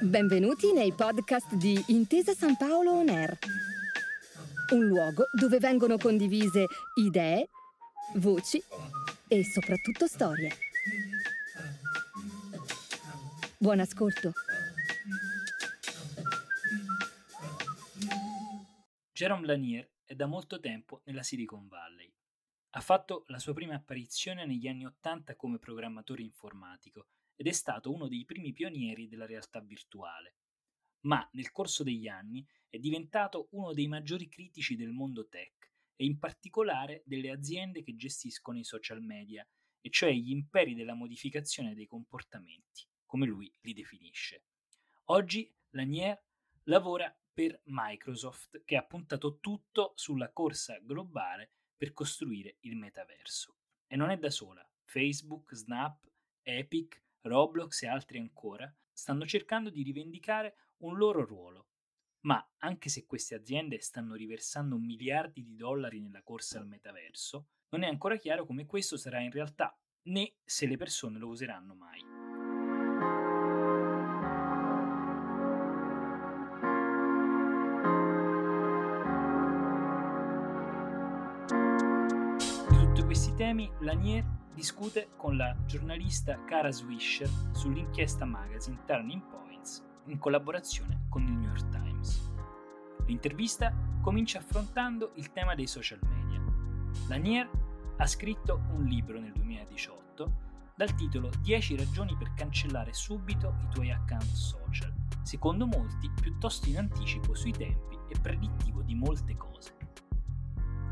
Benvenuti nei podcast di Intesa San Paolo On Air, un luogo dove vengono condivise idee, voci e soprattutto storie. Buon ascolto. Jerome Lanier è da molto tempo nella Silicon Valley. Ha fatto la sua prima apparizione negli anni Ottanta come programmatore informatico ed è stato uno dei primi pionieri della realtà virtuale. Ma nel corso degli anni è diventato uno dei maggiori critici del mondo tech e in particolare delle aziende che gestiscono i social media, e cioè gli imperi della modificazione dei comportamenti, come lui li definisce. Oggi Lanier lavora per Microsoft che ha puntato tutto sulla corsa globale per costruire il metaverso. E non è da sola. Facebook, Snap, Epic, Roblox e altri ancora stanno cercando di rivendicare un loro ruolo. Ma anche se queste aziende stanno riversando miliardi di dollari nella corsa al metaverso, non è ancora chiaro come questo sarà in realtà, né se le persone lo useranno mai. Questi temi Lanier discute con la giornalista Cara Swisher sull'inchiesta magazine Turning Points in collaborazione con il New York Times. L'intervista comincia affrontando il tema dei social media. Lanier ha scritto un libro nel 2018 dal titolo 10 ragioni per cancellare subito i tuoi account social, secondo molti piuttosto in anticipo sui tempi e predittivo di molte cose.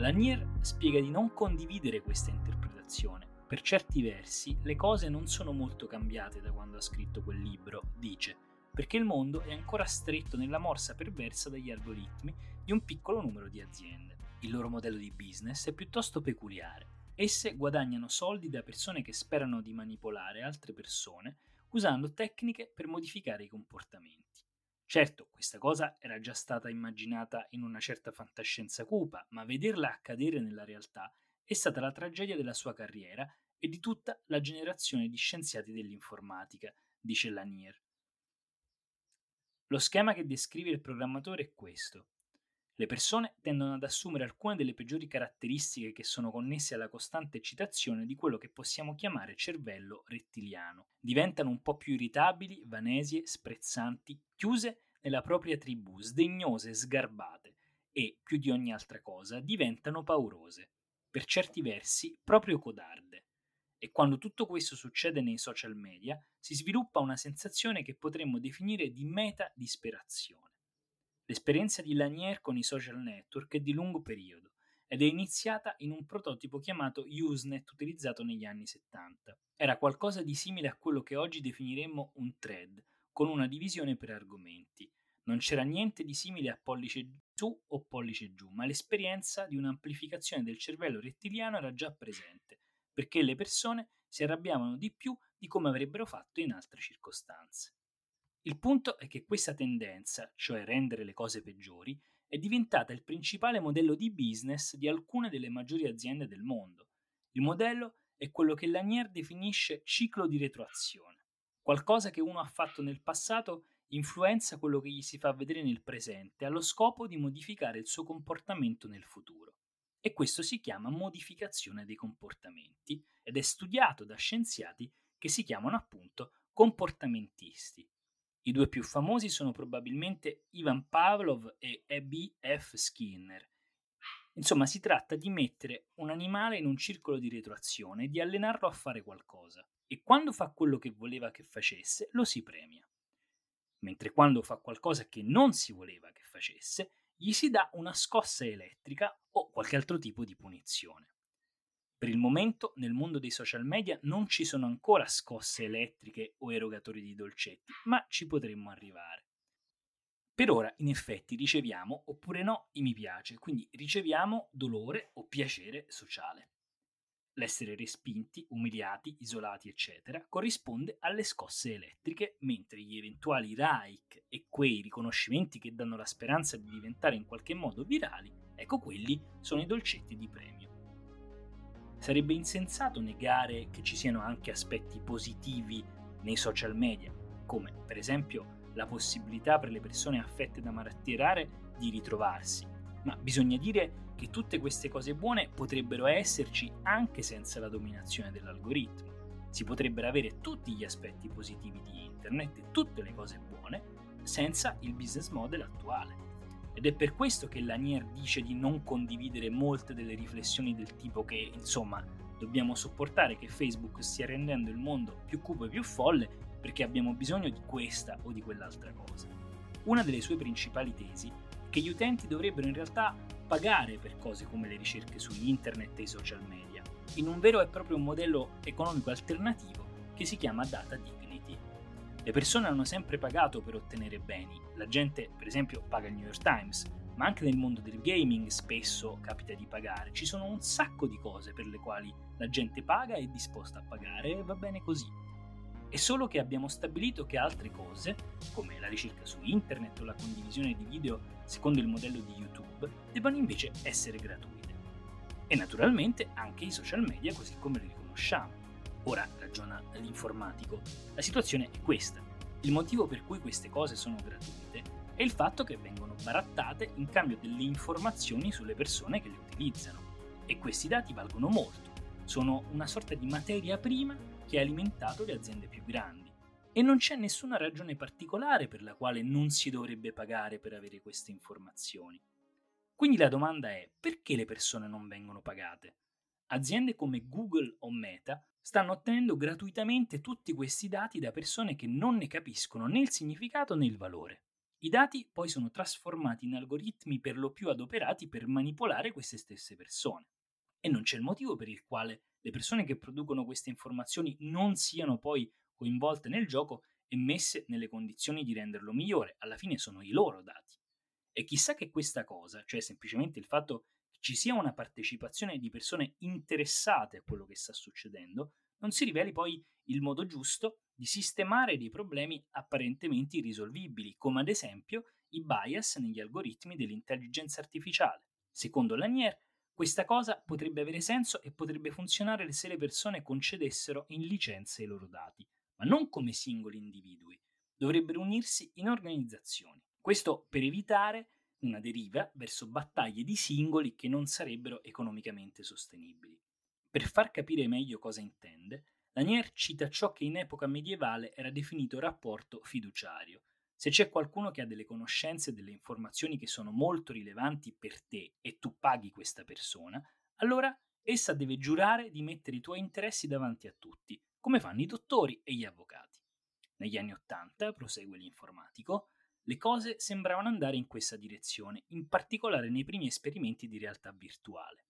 Lanier spiega di non condividere questa interpretazione. Per certi versi le cose non sono molto cambiate da quando ha scritto quel libro, dice, perché il mondo è ancora stretto nella morsa perversa dagli algoritmi di un piccolo numero di aziende. Il loro modello di business è piuttosto peculiare. Esse guadagnano soldi da persone che sperano di manipolare altre persone usando tecniche per modificare i comportamenti. Certo, questa cosa era già stata immaginata in una certa fantascienza cupa, ma vederla accadere nella realtà è stata la tragedia della sua carriera e di tutta la generazione di scienziati dell'informatica, dice Lanier. Lo schema che descrive il programmatore è questo. Le persone tendono ad assumere alcune delle peggiori caratteristiche che sono connesse alla costante eccitazione di quello che possiamo chiamare cervello rettiliano. Diventano un po' più irritabili, vanesie, sprezzanti, chiuse nella propria tribù, sdegnose, sgarbate e, più di ogni altra cosa, diventano paurose, per certi versi proprio codarde. E quando tutto questo succede nei social media, si sviluppa una sensazione che potremmo definire di meta-disperazione. L'esperienza di Lanier con i social network è di lungo periodo ed è iniziata in un prototipo chiamato Usenet utilizzato negli anni 70. Era qualcosa di simile a quello che oggi definiremmo un thread, con una divisione per argomenti. Non c'era niente di simile a pollice su o pollice giù, ma l'esperienza di un'amplificazione del cervello rettiliano era già presente, perché le persone si arrabbiavano di più di come avrebbero fatto in altre circostanze. Il punto è che questa tendenza, cioè rendere le cose peggiori, è diventata il principale modello di business di alcune delle maggiori aziende del mondo. Il modello è quello che Lanier definisce ciclo di retroazione. Qualcosa che uno ha fatto nel passato influenza quello che gli si fa vedere nel presente allo scopo di modificare il suo comportamento nel futuro. E questo si chiama modificazione dei comportamenti ed è studiato da scienziati che si chiamano appunto comportamentisti. I due più famosi sono probabilmente Ivan Pavlov e E.B. F. Skinner. Insomma, si tratta di mettere un animale in un circolo di retroazione e di allenarlo a fare qualcosa. E quando fa quello che voleva che facesse, lo si premia. Mentre quando fa qualcosa che non si voleva che facesse, gli si dà una scossa elettrica o qualche altro tipo di punizione. Per il momento nel mondo dei social media non ci sono ancora scosse elettriche o erogatori di dolcetti, ma ci potremmo arrivare. Per ora, in effetti, riceviamo oppure no i mi piace, quindi riceviamo dolore o piacere sociale. L'essere respinti, umiliati, isolati, eccetera, corrisponde alle scosse elettriche, mentre gli eventuali like e quei riconoscimenti che danno la speranza di diventare in qualche modo virali, ecco quelli sono i dolcetti di premio. Sarebbe insensato negare che ci siano anche aspetti positivi nei social media, come per esempio la possibilità per le persone affette da malattie rare di ritrovarsi, ma bisogna dire che tutte queste cose buone potrebbero esserci anche senza la dominazione dell'algoritmo. Si potrebbero avere tutti gli aspetti positivi di internet e tutte le cose buone senza il business model attuale. Ed è per questo che Lanier dice di non condividere molte delle riflessioni del tipo che, insomma, dobbiamo sopportare che Facebook stia rendendo il mondo più cupo e più folle perché abbiamo bisogno di questa o di quell'altra cosa. Una delle sue principali tesi è che gli utenti dovrebbero in realtà pagare per cose come le ricerche su internet e i social media, in un vero e proprio modello economico alternativo che si chiama Data Dignity. Le persone hanno sempre pagato per ottenere beni, la gente per esempio paga il New York Times, ma anche nel mondo del gaming spesso capita di pagare, ci sono un sacco di cose per le quali la gente paga e è disposta a pagare e va bene così. È solo che abbiamo stabilito che altre cose, come la ricerca su internet o la condivisione di video secondo il modello di YouTube, debbano invece essere gratuite. E naturalmente anche i social media così come li riconosciamo. Ora ragiona l'informatico. La situazione è questa. Il motivo per cui queste cose sono gratuite è il fatto che vengono barattate in cambio delle informazioni sulle persone che le utilizzano. E questi dati valgono molto. Sono una sorta di materia prima che ha alimentato le aziende più grandi. E non c'è nessuna ragione particolare per la quale non si dovrebbe pagare per avere queste informazioni. Quindi la domanda è perché le persone non vengono pagate? Aziende come Google o Meta stanno ottenendo gratuitamente tutti questi dati da persone che non ne capiscono né il significato né il valore. I dati poi sono trasformati in algoritmi per lo più adoperati per manipolare queste stesse persone. E non c'è il motivo per il quale le persone che producono queste informazioni non siano poi coinvolte nel gioco e messe nelle condizioni di renderlo migliore. Alla fine sono i loro dati. E chissà che questa cosa, cioè semplicemente il fatto ci sia una partecipazione di persone interessate a quello che sta succedendo, non si riveli poi il modo giusto di sistemare dei problemi apparentemente irrisolvibili, come ad esempio i bias negli algoritmi dell'intelligenza artificiale. Secondo Lanier, questa cosa potrebbe avere senso e potrebbe funzionare se le persone concedessero in licenza i loro dati, ma non come singoli individui. Dovrebbero unirsi in organizzazioni. Questo per evitare una deriva verso battaglie di singoli che non sarebbero economicamente sostenibili. Per far capire meglio cosa intende, Lanier cita ciò che in epoca medievale era definito rapporto fiduciario, se c'è qualcuno che ha delle conoscenze e delle informazioni che sono molto rilevanti per te e tu paghi questa persona, allora essa deve giurare di mettere i tuoi interessi davanti a tutti, come fanno i dottori e gli avvocati. Negli anni Ottanta, prosegue l'informatico, le cose sembravano andare in questa direzione, in particolare nei primi esperimenti di realtà virtuale.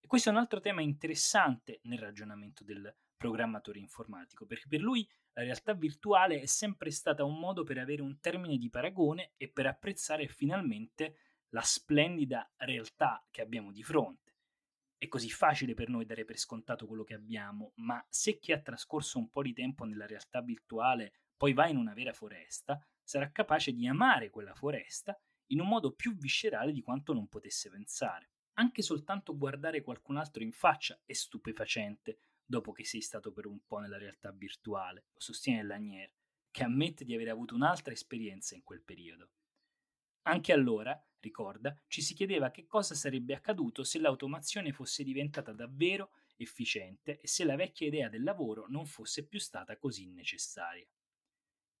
E questo è un altro tema interessante nel ragionamento del programmatore informatico, perché per lui la realtà virtuale è sempre stata un modo per avere un termine di paragone e per apprezzare finalmente la splendida realtà che abbiamo di fronte. È così facile per noi dare per scontato quello che abbiamo, ma se chi ha trascorso un po' di tempo nella realtà virtuale poi va in una vera foresta, sarà capace di amare quella foresta in un modo più viscerale di quanto non potesse pensare. Anche soltanto guardare qualcun altro in faccia è stupefacente, dopo che sei stato per un po' nella realtà virtuale, sostiene Lanier, che ammette di aver avuto un'altra esperienza in quel periodo. Anche allora, ricorda, ci si chiedeva che cosa sarebbe accaduto se l'automazione fosse diventata davvero efficiente e se la vecchia idea del lavoro non fosse più stata così necessaria.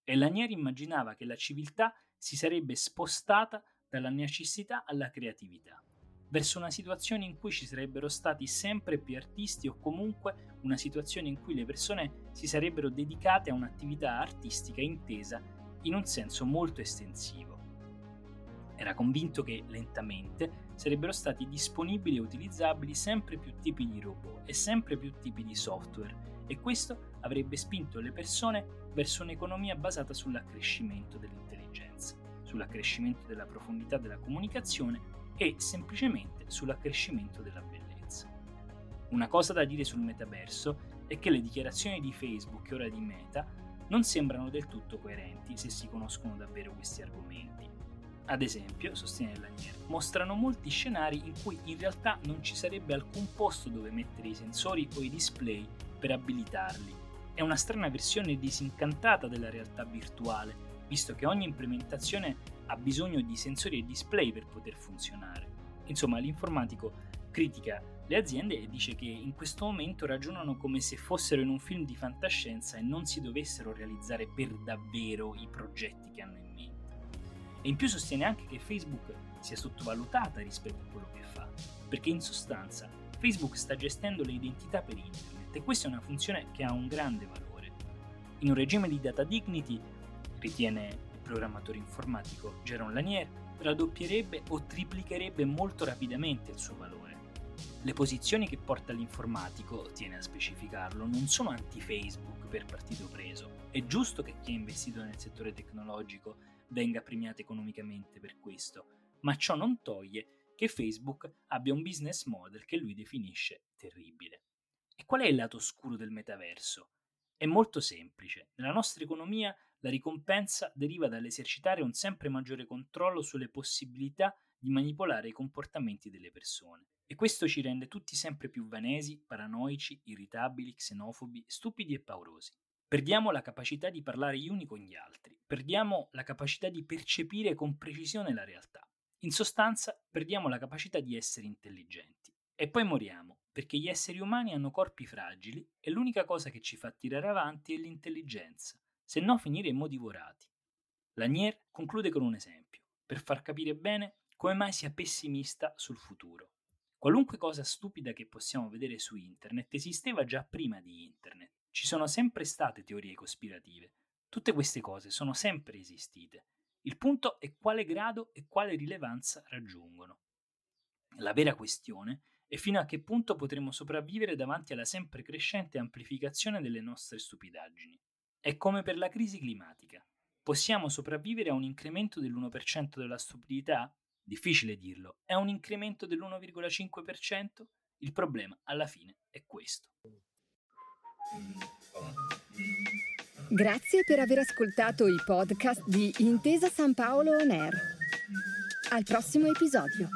E Lanier immaginava che la civiltà si sarebbe spostata dalla necessità alla creatività verso una situazione in cui ci sarebbero stati sempre più artisti o comunque una situazione in cui le persone si sarebbero dedicate a un'attività artistica intesa in un senso molto estensivo. Era convinto che lentamente sarebbero stati disponibili e utilizzabili sempre più tipi di robot e sempre più tipi di software e questo avrebbe spinto le persone verso un'economia basata sull'accrescimento dell'intelligenza, sull'accrescimento della profondità della comunicazione e semplicemente sull'accrescimento della bellezza. Una cosa da dire sul metaverso è che le dichiarazioni di Facebook e ora di Meta non sembrano del tutto coerenti se si conoscono davvero questi argomenti. Ad esempio, sostiene Lanier, mostrano molti scenari in cui in realtà non ci sarebbe alcun posto dove mettere i sensori o i display per abilitarli. È una strana versione disincantata della realtà virtuale, visto che ogni implementazione ha bisogno di sensori e display per poter funzionare. Insomma, l'informatico critica le aziende e dice che in questo momento ragionano come se fossero in un film di fantascienza e non si dovessero realizzare per davvero i progetti che hanno in mente. E in più sostiene anche che Facebook sia sottovalutata rispetto a quello che fa, perché in sostanza Facebook sta gestendo le identità per internet e questa è una funzione che ha un grande valore. In un regime di data dignity, ritiene il programmatore informatico Jérôme Lanier, raddoppierebbe o triplicherebbe molto rapidamente il suo valore. Le posizioni che porta l'informatico, tiene a specificarlo, non sono anti-Facebook per partito preso. È giusto che chi ha investito nel settore tecnologico venga premiato economicamente per questo, ma ciò non toglie che Facebook abbia un business model che lui definisce terribile. Qual è il lato oscuro del metaverso? È molto semplice. Nella nostra economia la ricompensa deriva dall'esercitare un sempre maggiore controllo sulle possibilità di manipolare i comportamenti delle persone. E questo ci rende tutti sempre più vanesi, paranoici, irritabili, xenofobi, stupidi e paurosi. Perdiamo la capacità di parlare gli uni con gli altri, perdiamo la capacità di percepire con precisione la realtà. In sostanza, perdiamo la capacità di essere intelligenti. E poi moriamo, perché gli esseri umani hanno corpi fragili e l'unica cosa che ci fa tirare avanti è l'intelligenza, se no finiremmo divorati. Lanier conclude con un esempio, per far capire bene come mai sia pessimista sul futuro. Qualunque cosa stupida che possiamo vedere su internet esisteva già prima di internet. Ci sono sempre state teorie cospirative. Tutte queste cose sono sempre esistite. Il punto è quale grado e quale rilevanza raggiungono. La vera questione è fino a che punto potremo sopravvivere davanti alla sempre crescente amplificazione delle nostre stupidaggini. È come per la crisi climatica. Possiamo sopravvivere a un incremento dell'1% della stupidità? Difficile dirlo. È un incremento dell'1,5%? Il problema alla fine è questo. Grazie per aver ascoltato i podcast di Intesa San Paolo On Air. Al prossimo episodio.